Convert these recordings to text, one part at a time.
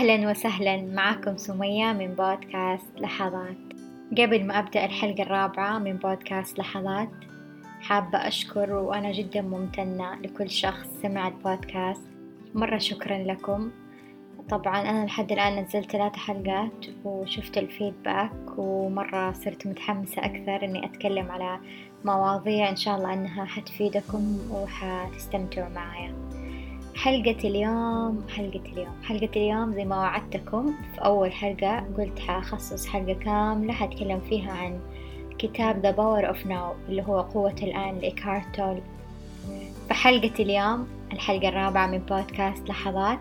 أهلا وسهلا معكم سمية من بودكاست لحظات. قبل ما أبدأ الحلقة الرابعة من بودكاست لحظات حابة أشكر وأنا جدا ممتنة لكل شخص سمع البودكاست. مرة شكرا لكم. طبعا أنا لحد الآن نزلت ثلاثة حلقات وشفت الفيدباك ومرة صرت متحمسة أكثر إني أتكلم على مواضيع إن شاء الله أنها حتفيدكم وحتستمتعوا معايا. حلقة اليوم حلقة اليوم حلقة اليوم زي ما وعدتكم في أول حلقة قلت حأخصص حلقة كاملة حتكلم فيها عن كتاب The Power of Now اللي هو قوة الآن لإيكهارت تول. فحلقة اليوم الحلقة الرابعة من بودكاست لحظات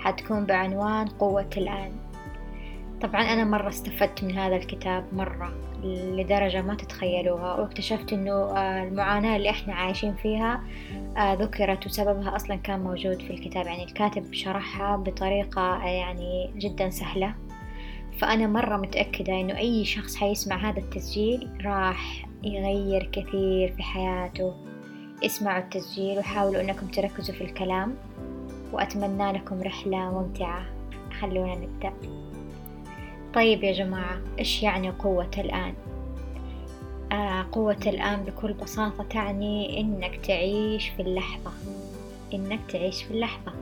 حتكون بعنوان قوة الآن. طبعا أنا مرة استفدت من هذا الكتاب مرة. لدرجة ما تتخيلوها واكتشفت إنه آه، المعاناة اللي إحنا عايشين فيها آه، ذكرت وسببها أصلا كان موجود في الكتاب. يعني الكاتب شرحها بطريقة آه، يعني جدا سهلة. فأنا مرة متأكدة إنه أي شخص حيسمع هذا التسجيل راح يغير كثير في حياته. اسمعوا التسجيل وحاولوا أنكم تركزوا في الكلام وأتمنى لكم رحلة ممتعة. خلونا نبدأ. طيب يا جماعة إيش يعني قوة الآن؟ آه قوة الآن بكل بساطة تعني إنك تعيش في اللحظة. إنك تعيش في اللحظة.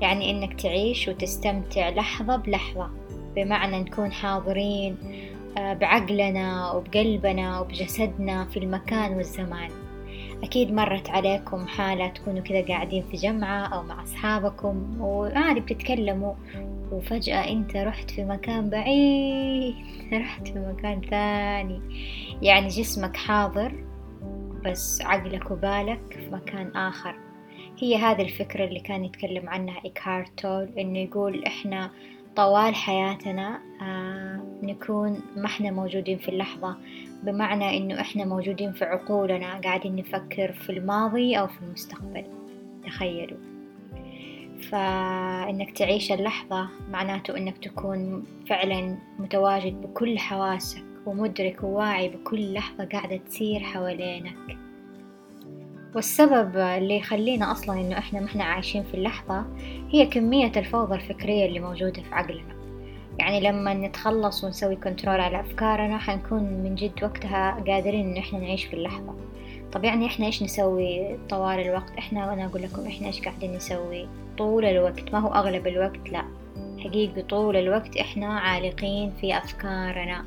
يعني إنك تعيش وتستمتع لحظة بلحظة. بمعنى نكون حاضرين آه بعقلنا وبقلبنا وبجسدنا في المكان والزمان. أكيد مرت عليكم حالة تكونوا كذا قاعدين في جمعة أو مع أصحابكم وعادي بتتكلموا. وفجأة أنت رحت في مكان بعيد. رحت في مكان ثاني. يعني جسمك حاضر بس عقلك وبالك في مكان آخر. هي هذه الفكرة اللي كان يتكلم عنها إيكهارت تول إنه يقول إحنا طوال حياتنا آه نكون ما إحنا موجودين في اللحظة. بمعنى إنه إحنا موجودين في عقولنا قاعدين نفكر في الماضي أو في المستقبل. تخيلوا. فإنك تعيش اللحظة معناته إنك تكون فعلا متواجد بكل حواسك ومدرك وواعي بكل لحظة قاعدة تصير حوالينك. والسبب اللي يخلينا أصلا إنه إحنا ما إحنا عايشين في اللحظة هي كمية الفوضى الفكرية اللي موجودة في عقلنا. يعني لما نتخلص ونسوي كنترول على أفكارنا حنكون من جد وقتها قادرين إنه إحنا نعيش في اللحظة. طب يعني إحنا إيش نسوي طوال الوقت؟ إحنا وأنا أقول لكم إحنا إيش قاعدين نسوي؟ طول الوقت. ما هو أغلب الوقت لا. حقيقي طول الوقت إحنا عالقين في أفكارنا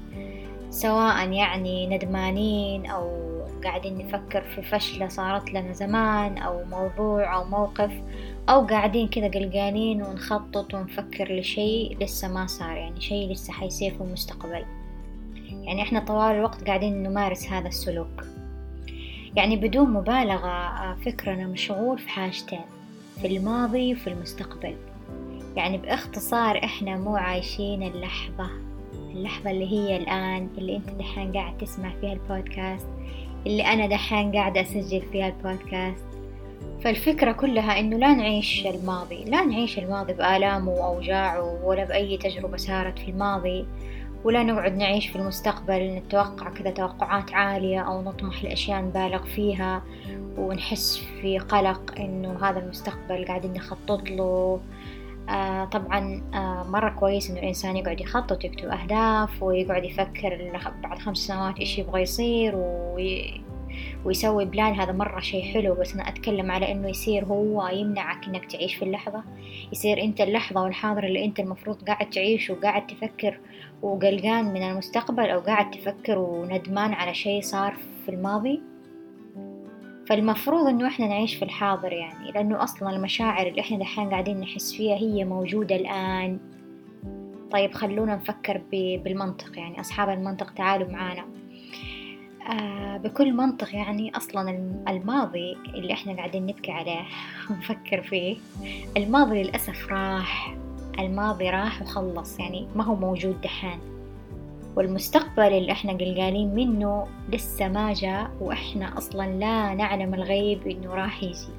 سواء يعني ندمانين أو قاعدين نفكر في فشلة صارت لنا زمان أو موضوع أو موقف أو قاعدين كذا قلقانين ونخطط ونفكر لشيء لسه ما صار يعني شيء لسه حيصير في المستقبل. يعني إحنا طوال الوقت قاعدين نمارس هذا السلوك. يعني بدون مبالغة فكرنا مشغول في حاجتين. في الماضي وفي المستقبل. يعني باختصار إحنا مو عايشين اللحظة اللحظة اللي هي الآن اللي أنت دحين قاعد تسمع فيها البودكاست اللي أنا دحين قاعدة أسجل فيها البودكاست. فالفكرة كلها إنه لا نعيش الماضي لا نعيش الماضي بآلامه وأوجاعه ولا بأي تجربة صارت في الماضي. ولا نقعد نعيش في المستقبل نتوقع كذا توقعات عالية أو نطمح لأشياء نبالغ فيها ونحس في قلق إنه هذا المستقبل قاعدين نخطط له. آه طبعا آه مرة كويس إنه الإنسان يقعد يخطط يكتب أهداف ويقعد يفكر بعد خمس سنوات إيش يبغى يصير وي ويسوي بلان. هذا مرة شي حلو بس أنا أتكلم على إنه يصير هو يمنعك إنك تعيش في اللحظة. يصير أنت اللحظة والحاضر اللي أنت المفروض قاعد تعيش وقاعد تفكر وقلقان من المستقبل أو قاعد تفكر وندمان على شي صار في الماضي؟ فالمفروض إنه إحنا نعيش في الحاضر يعني لأنه أصلا المشاعر اللي إحنا دحين قاعدين نحس فيها هي موجودة الآن. طيب خلونا نفكر بالمنطق يعني أصحاب المنطق تعالوا معانا. آه بكل منطق يعني أصلا الماضي اللي إحنا قاعدين نبكي عليه ونفكر فيه الماضي للأسف راح. الماضي راح وخلص يعني ما هو موجود دحين. والمستقبل اللي إحنا قلقانين منه لسه ما جاء وإحنا أصلا لا نعلم الغيب إنه راح يجي.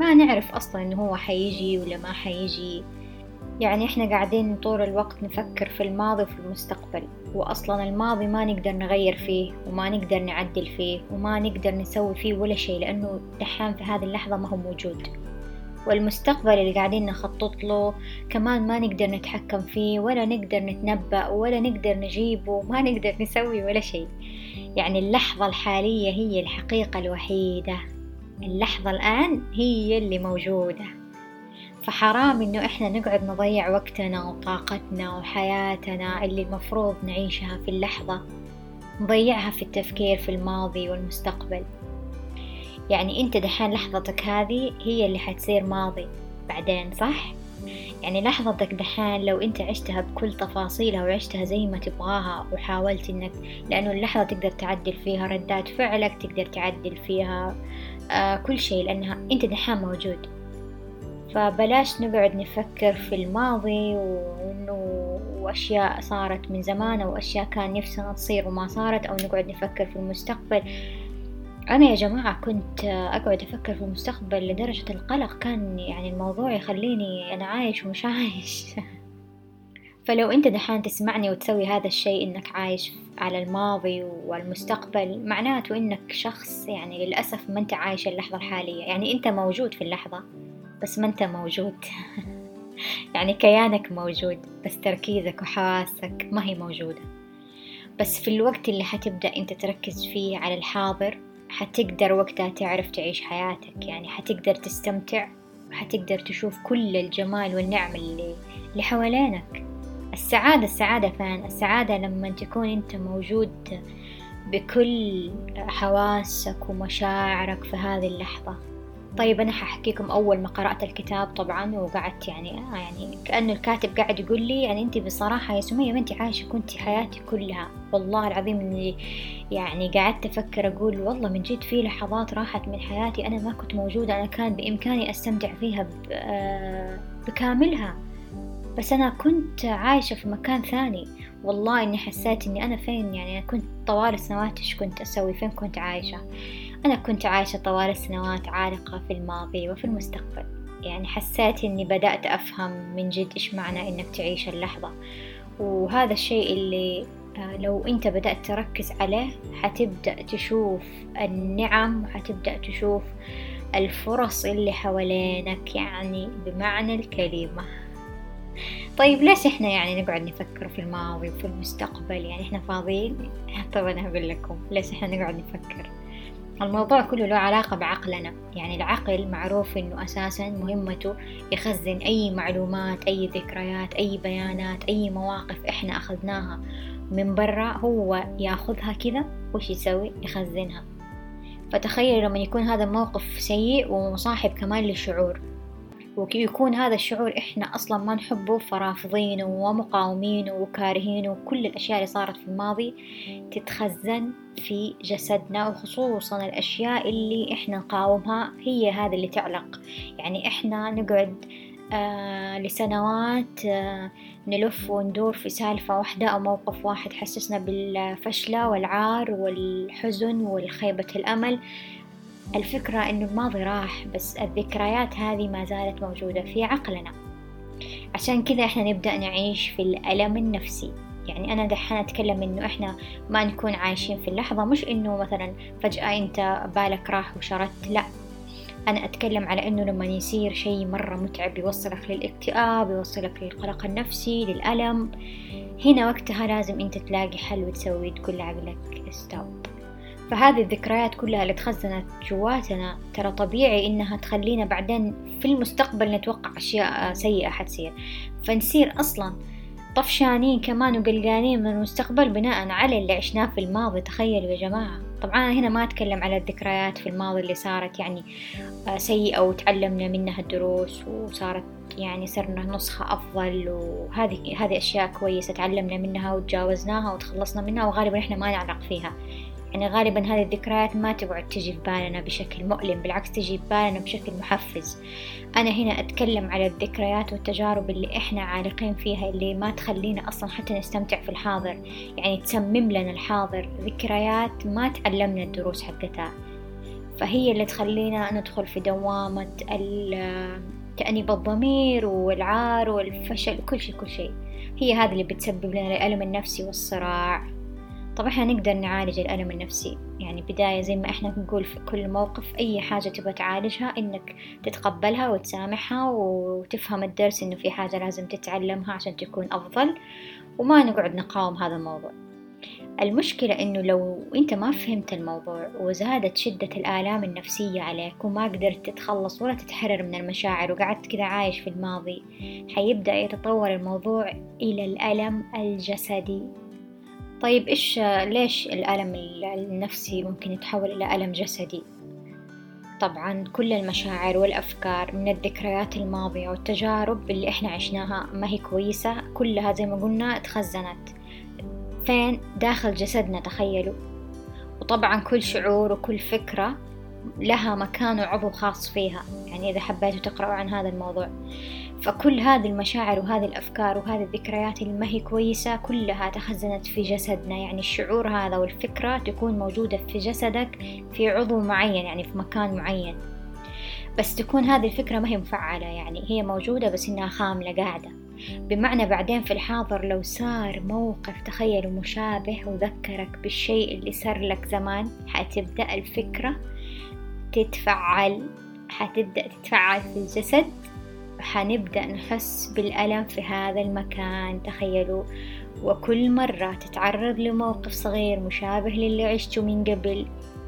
ما نعرف أصلا إنه هو حيجي ولا ما حيجي. يعني إحنا قاعدين طول الوقت نفكر في الماضي وفي المستقبل واصلا الماضي ما نقدر نغير فيه وما نقدر نعدل فيه وما نقدر نسوي فيه ولا شيء لأنه دحين في هذه اللحظة ما هو موجود. والمستقبل اللي قاعدين نخطط له كمان ما نقدر نتحكم فيه ولا نقدر نتنبأ ولا نقدر نجيبه ما نقدر نسوي ولا شيء. يعني اللحظة الحالية هي الحقيقة الوحيدة. اللحظة الآن هي اللي موجودة. فحرام إنه إحنا نقعد نضيع وقتنا وطاقتنا وحياتنا اللي المفروض نعيشها في اللحظة نضيعها في التفكير في الماضي والمستقبل. يعني أنت دحين لحظتك هذه هي اللي حتصير ماضي بعدين صح؟ يعني لحظتك دحين لو أنت عشتها بكل تفاصيلها وعشتها زي ما تبغاها وحاولت إنك لأنه اللحظة تقدر تعدل فيها ردات فعلك تقدر تعدل فيها آه كل شيء لأنها أنت دحين موجود فبلاش نقعد نفكر في الماضي وإنه واشياء صارت من زمان وأشياء كان نفسنا تصير وما صارت أو نقعد نفكر في المستقبل أنا يا جماعة كنت أقعد أفكر في المستقبل لدرجة القلق كان يعني الموضوع يخليني أنا عايش ومش عايش. فلو أنت دحين تسمعني وتسوي هذا الشيء إنك عايش على الماضي والمستقبل معناته إنك شخص يعني للأسف ما أنت عايش اللحظة الحالية. يعني أنت موجود في اللحظة بس ما أنت موجود. يعني كيانك موجود بس تركيزك وحواسك ما هي موجودة. بس في الوقت اللي حتبدأ أنت تركز فيه على الحاضر حتقدر وقتها تعرف تعيش حياتك يعني حتقدر تستمتع وحتقدر تشوف كل الجمال والنعم اللي, اللي حوالينك السعادة السعادة فين؟ السعادة لما تكون أنت موجود بكل حواسك ومشاعرك في هذه اللحظة طيب أنا ححكيكم أول ما قرأت الكتاب طبعا وقعدت يعني آه يعني كأنه الكاتب قاعد يقول لي يعني أنت بصراحة يا سمية ما أنت عايشة كنت حياتي كلها. والله العظيم إني يعني قعدت أفكر أقول والله من جد في لحظات راحت من حياتي أنا ما كنت موجودة أنا كان بإمكاني أستمتع فيها آه، بكاملها. بس أنا كنت عايشة في مكان ثاني. والله إني حسيت إني أنا فين يعني أنا كنت طوال السنوات إيش كنت أسوي فين كنت عايشة. أنا كنت عايشة طوال السنوات عالقة في الماضي وفي المستقبل. يعني حسيت إني بدأت أفهم من جد إيش معنى إنك تعيش اللحظة. وهذا الشيء اللي آه، لو أنت بدأت تركز عليه حتبدأ تشوف النعم وحتبدأ تشوف الفرص اللي حوالينك يعني بمعنى الكلمة. طيب ليش إحنا يعني نقعد نفكر في الماضي وفي المستقبل؟ يعني إحنا فاضيين؟ طب أنا هقول لكم ليش إحنا نقعد نفكر؟ الموضوع كله له علاقة بعقلنا. يعني العقل معروف إنه أساسا مهمته يخزن أي معلومات أي ذكريات أي بيانات أي مواقف إحنا أخذناها من برا هو ياخذها كذا وش يسوي؟ يخزنها. فتخيل لما يكون هذا الموقف سيء ومصاحب كمان لشعور ويكون هذا الشعور إحنا أصلا ما نحبه فرافضينه ومقاومينه وكارهينه وكل الأشياء اللي صارت في الماضي تتخزن في جسدنا وخصوصا الأشياء اللي إحنا نقاومها هي هذه اللي تعلق. يعني إحنا نقعد آه لسنوات آه نلف وندور في سالفة واحدة أو موقف واحد حسسنا بالفشلة والعار والحزن والخيبة الأمل. الفكرة إنه الماضي راح بس الذكريات هذه ما زالت موجودة في عقلنا. عشان كذا إحنا نبدأ نعيش في الألم النفسي. يعني أنا دحين أتكلم إنه إحنا ما نكون عايشين في اللحظة مش إنه مثلا فجأة أنت بالك راح وشردت لا. أنا أتكلم على إنه لما يصير شيء مرة متعب يوصلك للاكتئاب يوصلك للقلق النفسي للألم هنا وقتها لازم أنت تلاقي حل وتسوي تقول لعقلك ستوب فهذه الذكريات كلها اللي تخزنت جواتنا ترى طبيعي إنها تخلينا بعدين في المستقبل نتوقع أشياء سيئة حتصير. فنصير أصلا طفشانين كمان وقلقانين من المستقبل بناء على اللي عشناه في الماضي تخيلوا يا جماعة. طبعا هنا ما أتكلم على الذكريات في الماضي اللي صارت يعني آه، سيئة وتعلمنا منها الدروس وصارت يعني صرنا نسخة أفضل وهذه هذه أشياء كويسة تعلمنا منها وتجاوزناها وتخلصنا منها وغالبا إحنا ما نعلق فيها. يعني غالبا هذه الذكريات ما تقعد تجي في بالنا بشكل مؤلم بالعكس تجي في بالنا بشكل محفز. أنا هنا أتكلم على الذكريات والتجارب اللي إحنا عالقين فيها اللي ما تخلينا أصلا حتى نستمتع في الحاضر. يعني تسمم لنا الحاضر ذكريات ما تعلمنا الدروس حقتها. فهي اللي تخلينا ندخل في دوامة تأنيب الضمير والعار والفشل وكل شيء كل شيء. هي هذه اللي بتسبب لنا الألم النفسي والصراع. طب إحنا نقدر نعالج الألم النفسي. يعني بداية زي ما إحنا نقول في كل موقف أي حاجة تبغى تعالجها إنك تتقبلها وتسامحها وتفهم الدرس إنه في حاجة لازم تتعلمها عشان تكون أفضل وما نقعد نقاوم هذا الموضوع. المشكلة إنه لو أنت ما فهمت الموضوع وزادت شدة الآلام النفسية عليك وما قدرت تتخلص ولا تتحرر من المشاعر وقعدت كذا عايش في الماضي حيبدأ يتطور الموضوع إلى الألم الجسدي. طيب إيش ليش الألم النفسي ممكن يتحول إلى ألم جسدي؟ طبعا كل المشاعر والأفكار من الذكريات الماضية والتجارب اللي إحنا عشناها ما هي كويسة كلها زي ما قلنا تخزنت. فين؟ داخل جسدنا تخيلوا. وطبعا كل شعور وكل فكرة لها مكان وعضو خاص فيها. يعني إذا حبيتوا تقرأوا عن هذا الموضوع. فكل هذه المشاعر وهذه الأفكار وهذه الذكريات اللي ما هي كويسة كلها تخزنت في جسدنا. يعني الشعور هذا والفكرة تكون موجودة في جسدك في عضو معين يعني في مكان معين. بس تكون هذه الفكرة ما هي مفعلة يعني هي موجودة بس إنها خاملة قاعدة. بمعنى بعدين في الحاضر لو صار موقف تخيلوا مشابه وذكرك بالشيء اللي صار لك زمان حتبدأ الفكرة تتفعل حتبدأ تتفعل في الجسد. وحنبدأ نحس بالألم في هذا المكان تخيلوا. وكل مرة تتعرض لموقف صغير مشابه للي عشته من قبل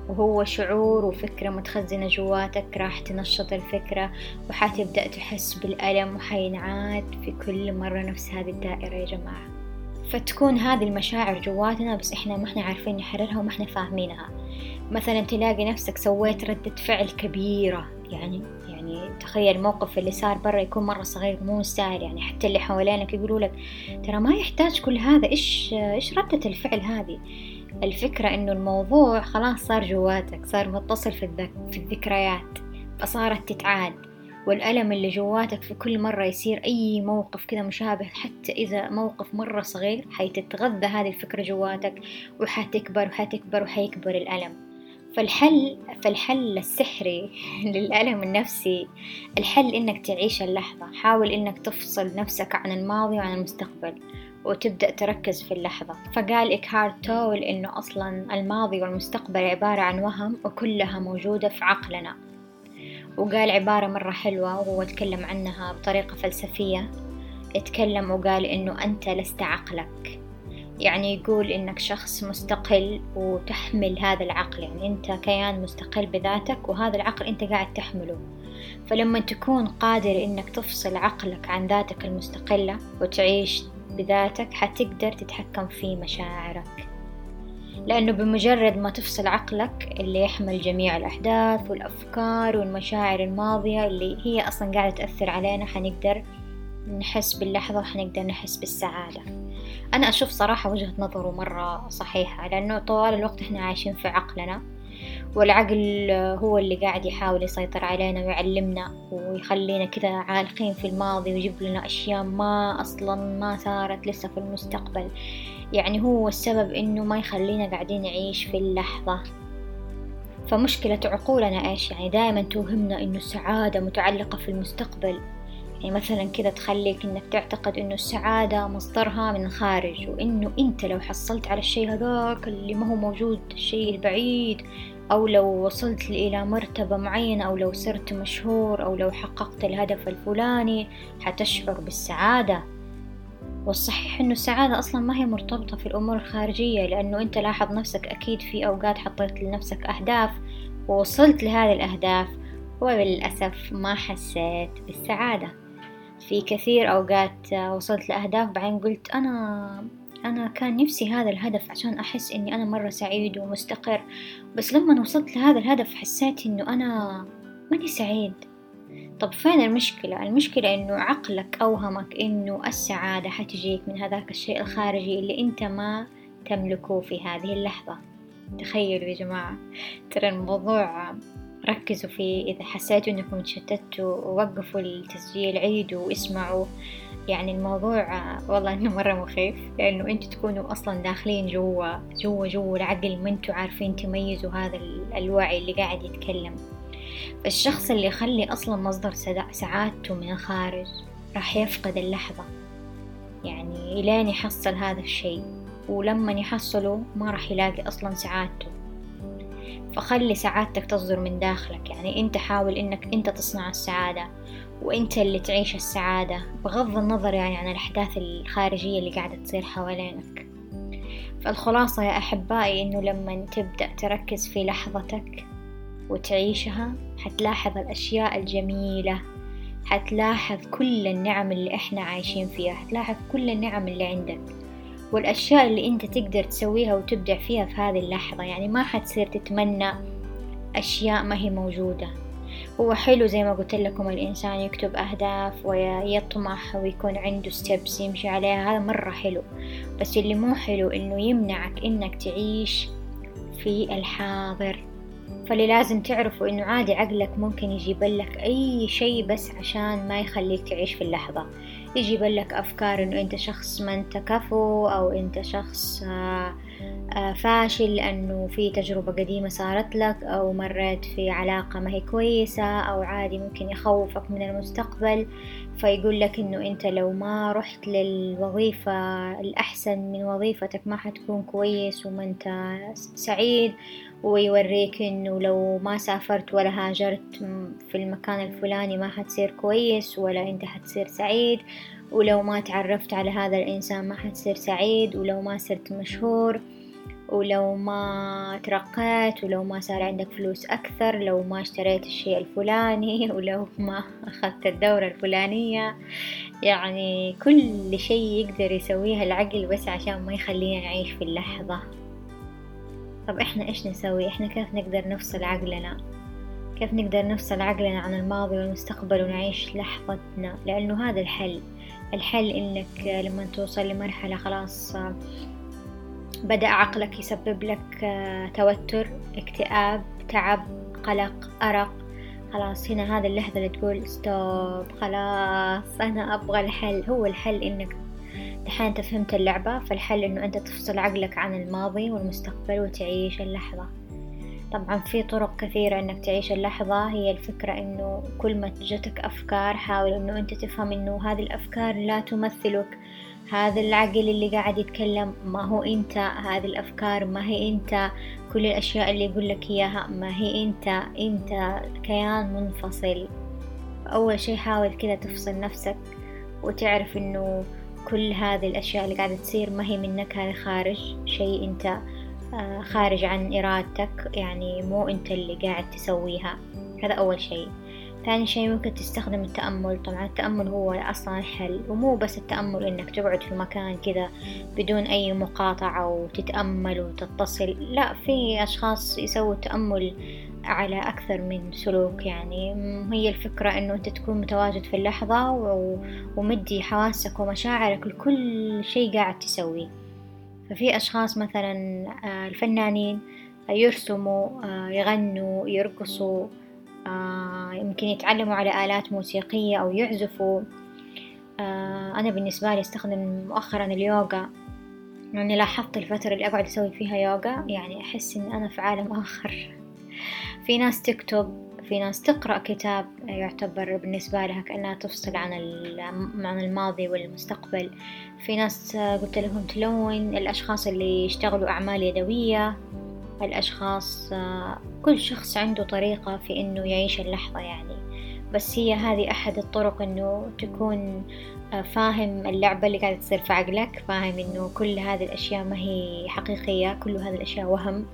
وهو شعور وفكرة متخزنة جواتك راح تنشط الفكرة وحتبدأ تحس بالألم وحينعاد في كل مرة نفس هذه الدائرة يا جماعة. فتكون هذه المشاعر جواتنا بس إحنا ما إحنا عارفين نحررها وما إحنا فاهمينها. مثلا تلاقي نفسك سويت ردة فعل كبيرة يعني يعني تخيل الموقف اللي صار برا يكون مرة صغير مو مستاهل يعني حتى اللي حوالينك يقولوا لك ترى ما يحتاج كل هذا إيش إيش ردة الفعل هذه؟ الفكرة إنه الموضوع خلاص صار جواتك صار متصل في, الذك في الذكريات فصارت تتعاد والألم اللي جواتك في كل مرة يصير أي موقف كذا مشابه حتى إذا موقف مرة صغير حيتتغذى هذه الفكرة جواتك وحتكبر وحتكبر وحيكبر الألم. فالحل فالحل السحري للألم النفسي الحل إنك تعيش اللحظة حاول إنك تفصل نفسك عن الماضي وعن المستقبل وتبدأ تركز في اللحظة. فقال إكهارت تول إنه أصلا الماضي والمستقبل عبارة عن وهم وكلها موجودة في عقلنا. وقال عبارة مرة حلوة وهو تكلم عنها بطريقة فلسفية. اتكلم وقال إنه أنت لست عقلك. يعني يقول إنك شخص مستقل وتحمل هذا العقل. يعني أنت كيان مستقل بذاتك وهذا العقل أنت قاعد تحمله. فلما تكون قادر إنك تفصل عقلك عن ذاتك المستقلة وتعيش بذاتك حتقدر تتحكم في مشاعرك. لأنه بمجرد ما تفصل عقلك اللي يحمل جميع الأحداث والأفكار والمشاعر الماضية اللي هي أصلا قاعدة تأثر علينا حنقدر نحس باللحظة وحنقدر نحس بالسعادة. أنا أشوف صراحة وجهة نظره مرة صحيحة لأنه طوال الوقت إحنا عايشين في عقلنا والعقل هو اللي قاعد يحاول يسيطر علينا ويعلمنا ويخلينا كذا عالقين في الماضي ويجيب لنا أشياء ما أصلا ما صارت لسه في المستقبل. يعني هو السبب إنه ما يخلينا قاعدين نعيش في اللحظة. فمشكلة عقولنا إيش؟ يعني دائما توهمنا إنه السعادة متعلقة في المستقبل. يعني مثلا كذا تخليك إنك تعتقد إنه السعادة مصدرها من الخارج وإنه أنت لو حصلت على الشيء هذاك اللي ما هو موجود الشيء البعيد أو لو وصلت إلى مرتبة معينة أو لو صرت مشهور أو لو حققت الهدف الفلاني حتشعر بالسعادة. والصحيح إنه السعادة أصلا ما هي مرتبطة في الأمور الخارجية لأنه أنت لاحظ نفسك أكيد في أوقات حطيت لنفسك أهداف ووصلت لهذه الأهداف وللأسف ما حسيت بالسعادة. في كثير أوقات وصلت لأهداف. بعدين قلت أنا أنا كان نفسي هذا الهدف عشان أحس إني أنا مرة سعيد ومستقر. بس لما وصلت لهذا الهدف حسيت إنه أنا ماني سعيد. طب فين المشكلة؟ المشكلة إنه عقلك أوهمك إنه السعادة حتجيك من هذاك الشيء الخارجي اللي أنت ما تملكه في هذه اللحظة. تخيلوا يا جماعة ترى الموضوع ركزوا فيه إذا حسيتوا إنكم تشتتوا وقفوا التسجيل عيدوا واسمعوا. يعني الموضوع والله إنه مرة مخيف لأنه أنتوا تكونوا أصلا داخلين جوا جوا جوا العقل ما أنتوا عارفين تميزوا هذا الوعي اللي قاعد يتكلم. فالشخص اللي يخلي أصلا مصدر سعادته من الخارج راح يفقد اللحظة. يعني إلين يحصل هذا الشيء. ولما يحصله ما راح يلاقي أصلا سعادته. فخلي سعادتك تصدر من داخلك. يعني أنت حاول إنك أنت تصنع السعادة وأنت اللي تعيش السعادة بغض النظر يعني عن الأحداث الخارجية اللي قاعدة تصير حوالينك. فالخلاصة يا أحبائي إنه لما تبدأ تركز في لحظتك وتعيشها حتلاحظ الأشياء الجميلة حتلاحظ كل النعم اللي إحنا عايشين فيها حتلاحظ كل النعم اللي عندك. والأشياء اللي أنت تقدر تسويها وتبدع فيها في هذه اللحظة يعني ما حتصير تتمنى أشياء ما هي موجودة. هو حلو زي ما قلت لكم الإنسان يكتب أهداف ويطمح ويكون عنده ستيبس يمشي عليها هذا مرة حلو. بس اللي مو حلو إنه يمنعك إنك تعيش في الحاضر. فاللي لازم تعرفوا إنه عادي عقلك ممكن يجيب لك أي شيء بس عشان ما يخليك تعيش في اللحظة. يجيب لك أفكار إنه أنت شخص ما أنت كفو أو أنت شخص آه آه، فاشل لأنه في تجربة قديمة صارت لك أو مريت في علاقة ما هي كويسة أو عادي ممكن يخوفك من المستقبل فيقول لك إنه أنت لو ما رحت للوظيفة الأحسن من وظيفتك ما حتكون كويس وما أنت سعيد. ويوريك إنه لو ما سافرت ولا هاجرت في المكان الفلاني ما حتصير كويس ولا أنت حتصير سعيد ولو ما تعرفت على هذا الإنسان ما حتصير سعيد ولو ما صرت مشهور ولو ما ترقيت ولو ما صار عندك فلوس أكثر لو ما اشتريت الشيء الفلاني ولو ما أخذت الدورة الفلانية. يعني كل شيء يقدر يسويه العقل بس عشان ما يخلينا نعيش في اللحظة. طب إحنا إيش نسوي؟ إحنا كيف نقدر نفصل عقلنا؟ كيف نقدر نفصل عقلنا عن الماضي والمستقبل ونعيش لحظتنا؟ لأنه هذا الحل. الحل إنك لما توصل لمرحلة خلاص بدأ عقلك يسبب لك توتر اكتئاب تعب قلق أرق. خلاص هنا هذه اللحظة اللي تقول ستوب خلاص أنا أبغى الحل. هو الحل إنك دحين أنت فهمت اللعبة فالحل إنه أنت تفصل عقلك عن الماضي والمستقبل وتعيش اللحظة. طبعا في طرق كثيرة إنك تعيش اللحظة. هي الفكرة إنه كل ما جتك أفكار حاول إنه أنت تفهم إنه هذه الأفكار لا تمثلك. هذا العقل اللي قاعد يتكلم ما هو أنت. هذه الأفكار ما هي أنت. كل الأشياء اللي يقول لك إياها ما هي أنت. أنت كيان منفصل. أول شي حاول كذا تفصل نفسك وتعرف إنه كل هذه الأشياء اللي قاعدة تصير ما هي منك هذا خارج شيء أنت آه، خارج عن إرادتك يعني مو أنت اللي قاعد تسويها. هذا أول شيء. ثاني شيء ممكن تستخدم التأمل. طبعا التأمل هو أصلا الحل ومو بس التأمل إنك تقعد في مكان كذا بدون أي مقاطعة وتتأمل وتتصل. لا في أشخاص يسووا التأمل على أكثر من سلوك يعني. هي الفكرة إنه أنت تكون متواجد في اللحظة ومدي حواسك ومشاعرك لكل شيء قاعد تسويه. ففي أشخاص مثلا آه، الفنانين يرسموا آه، يغنوا يرقصوا آه، يمكن يتعلموا على آلات موسيقية أو يعزفوا. أنا بالنسبة لي أستخدم مؤخرا اليوغا يعني لاحظت الفترة اللي أقعد أسوي فيها يوغا يعني أحس إن أنا في عالم آخر. في ناس تكتب في ناس تقرأ كتاب يعتبر بالنسبة لها كأنها تفصل عن عن الماضي والمستقبل. في ناس قلت لهم تلون الأشخاص اللي يشتغلوا أعمال يدوية الأشخاص كل شخص عنده طريقة في إنه يعيش اللحظة يعني. بس هي هذه أحد الطرق إنه تكون فاهم اللعبة اللي قاعدة تصير في عقلك فاهم إنه كل هذه الأشياء ما هي حقيقية كل هذه الأشياء وهم.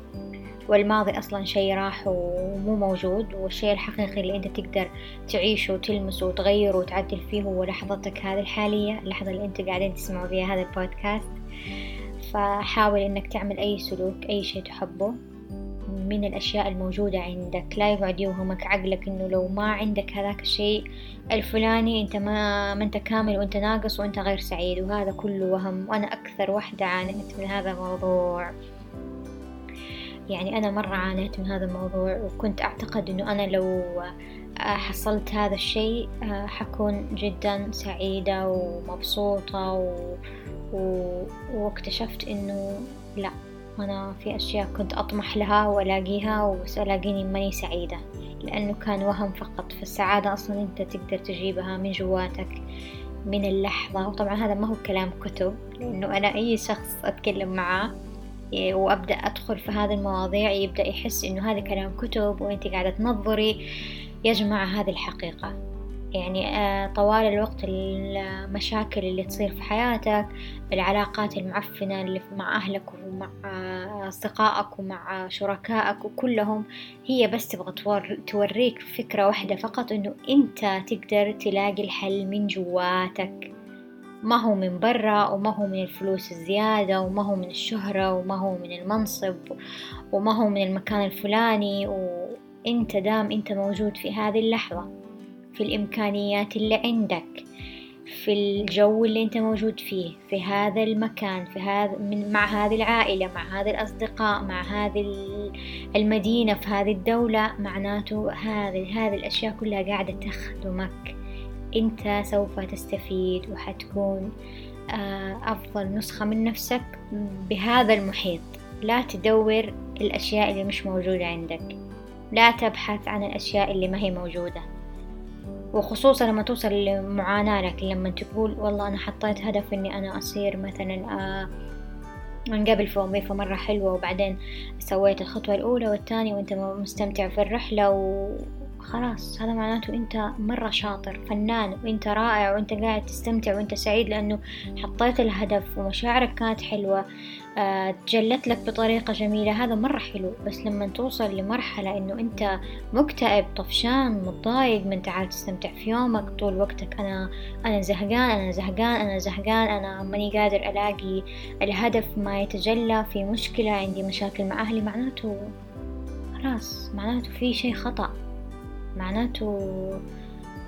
والماضي أصلا شيء راح ومو موجود والشيء الحقيقي اللي أنت تقدر تعيشه وتلمسه وتغيره وتعدل فيه هو لحظتك هذه الحالية اللحظة اللي أنت قاعدين تسمعوا فيها هذا البودكاست. فحاول أنك تعمل أي سلوك أي شيء تحبه من الأشياء الموجودة عندك. لا يقعد يوهمك عقلك إنه لو ما عندك هذاك الشيء الفلاني أنت ما, ما أنت كامل وأنت ناقص وأنت غير سعيد. وهذا كله وهم وأنا أكثر واحدة عانيت من هذا الموضوع. يعني أنا مرة عانيت من هذا الموضوع وكنت أعتقد أنه أنا لو حصلت هذا الشيء حكون جدا سعيدة ومبسوطة و... و... واكتشفت أنه لا أنا في أشياء كنت أطمح لها وألاقيها وألاقيني ماني سعيدة لأنه كان وهم فقط. فالسعادة أصلا أنت تقدر تجيبها من جواتك من اللحظة. وطبعا هذا ما هو كلام كتب لأنه أنا أي شخص أتكلم معاه وأبدأ أدخل في هذه المواضيع. يبدأ يحس إنه هذا كلام كتب وأنت قاعدة تنظري يا جماعة هذه الحقيقة. يعني آه، طوال الوقت المشاكل اللي تصير في حياتك العلاقات المعفنة اللي مع أهلك ومع أصدقائك ومع شركائك وكلهم هي بس تبغى توريك فكرة واحدة فقط إنه أنت تقدر تلاقي الحل من جواتك. ما هو من برا وما هو من الفلوس الزيادة وما هو من الشهرة وما هو من المنصب وما هو من المكان الفلاني. وانت دام انت موجود في هذه اللحظة في الإمكانيات اللي عندك في الجو اللي انت موجود فيه في هذا المكان في هذا من مع هذه العائلة مع هذه الأصدقاء مع هذه المدينة في هذه الدولة معناته هذه هذه الأشياء كلها قاعدة تخدمك. انت سوف تستفيد وحتكون آه، أفضل نسخة من نفسك بهذا المحيط. لا تدور الأشياء اللي مش موجودة عندك. لا تبحث عن الأشياء اللي ما هي موجودة. وخصوصا لما توصل لمعاناة لكن لما تقول والله أنا حطيت هدف إني أنا أصير مثلا آه انقبل في وظيفة مرة حلوة وبعدين سويت الخطوة الأولى والثانية وأنت مستمتع في الرحلة وخلاص هذا معناته أنت مرة شاطر فنان وأنت رائع وأنت قاعد تستمتع وأنت سعيد لأنه حطيت الهدف ومشاعرك كانت حلوة آه، تجلت لك بطريقة جميلة هذا مرة حلو. بس لما توصل لمرحلة إنه أنت مكتئب طفشان متضايق من تعال تستمتع في يومك طول وقتك أنا أنا زهقان أنا زهقان أنا زهقان أنا ماني قادر ألاقي الهدف ما يتجلى في مشكلة عندي مشاكل مع أهلي معناته خلاص معناته في شي خطأ. معناته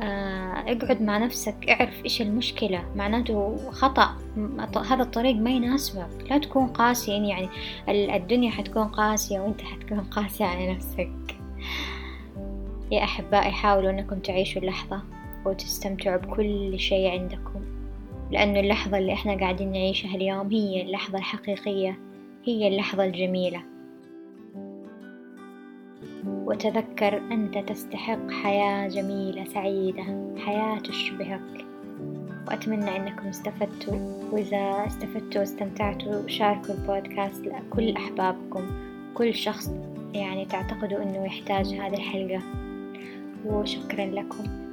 آه، اقعد مع نفسك اعرف إيش المشكلة. معناته خطأ. هذا الطريق ما يناسبك. لا تكون قاسي يعني الدنيا حتكون قاسية وأنت حتكون قاسي على نفسك. يا أحبائي حاولوا أنكم تعيشوا اللحظة وتستمتعوا بكل شيء عندكم. لأنه اللحظة اللي إحنا قاعدين نعيشها اليوم هي اللحظة الحقيقية هي اللحظة الجميلة. وتذكر أنت تستحق حياة جميلة سعيدة حياة تشبهك. وأتمنى أنكم استفدتوا. وإذا استفدتوا واستمتعتوا شاركوا البودكاست لكل أحبابكم. كل شخص يعني تعتقدوا أنه يحتاج هذه الحلقة. وشكرا لكم.